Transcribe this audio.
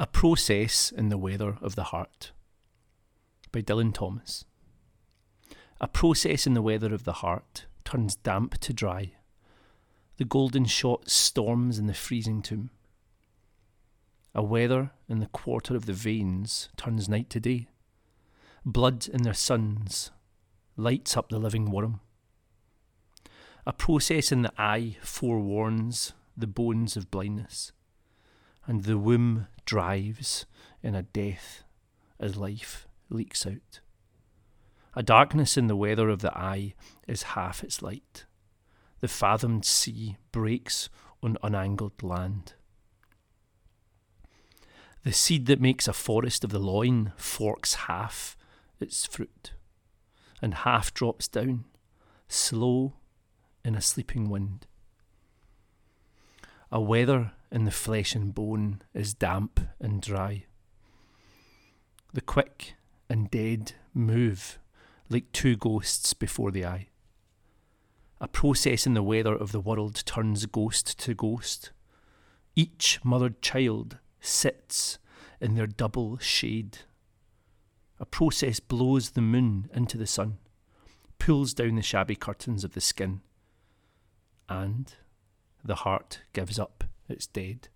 A Process in the Weather of the Heart by Dylan Thomas. A process in the weather of the heart turns damp to dry. The golden shot storms in the freezing tomb. A weather in the quarter of the veins turns night to day. Blood in their suns lights up the living worm. A process in the eye forewarns the bones of blindness and the womb drives in a death as life leaks out. A darkness in the weather of the eye is half its light. The fathomed sea breaks on unangled land. The seed that makes a forest of the loin forks half its fruit, and half drops down, slow in a sleeping wind. A weather in the flesh and bone is damp and dry. The quick and dead move like two ghosts before the eye. A process in the weather of the world turns ghost to ghost. Each mothered child sits in their double shade. A process blows the moon into the sun, pulls down the shabby curtains of the skin, and the heart gives up it's dead.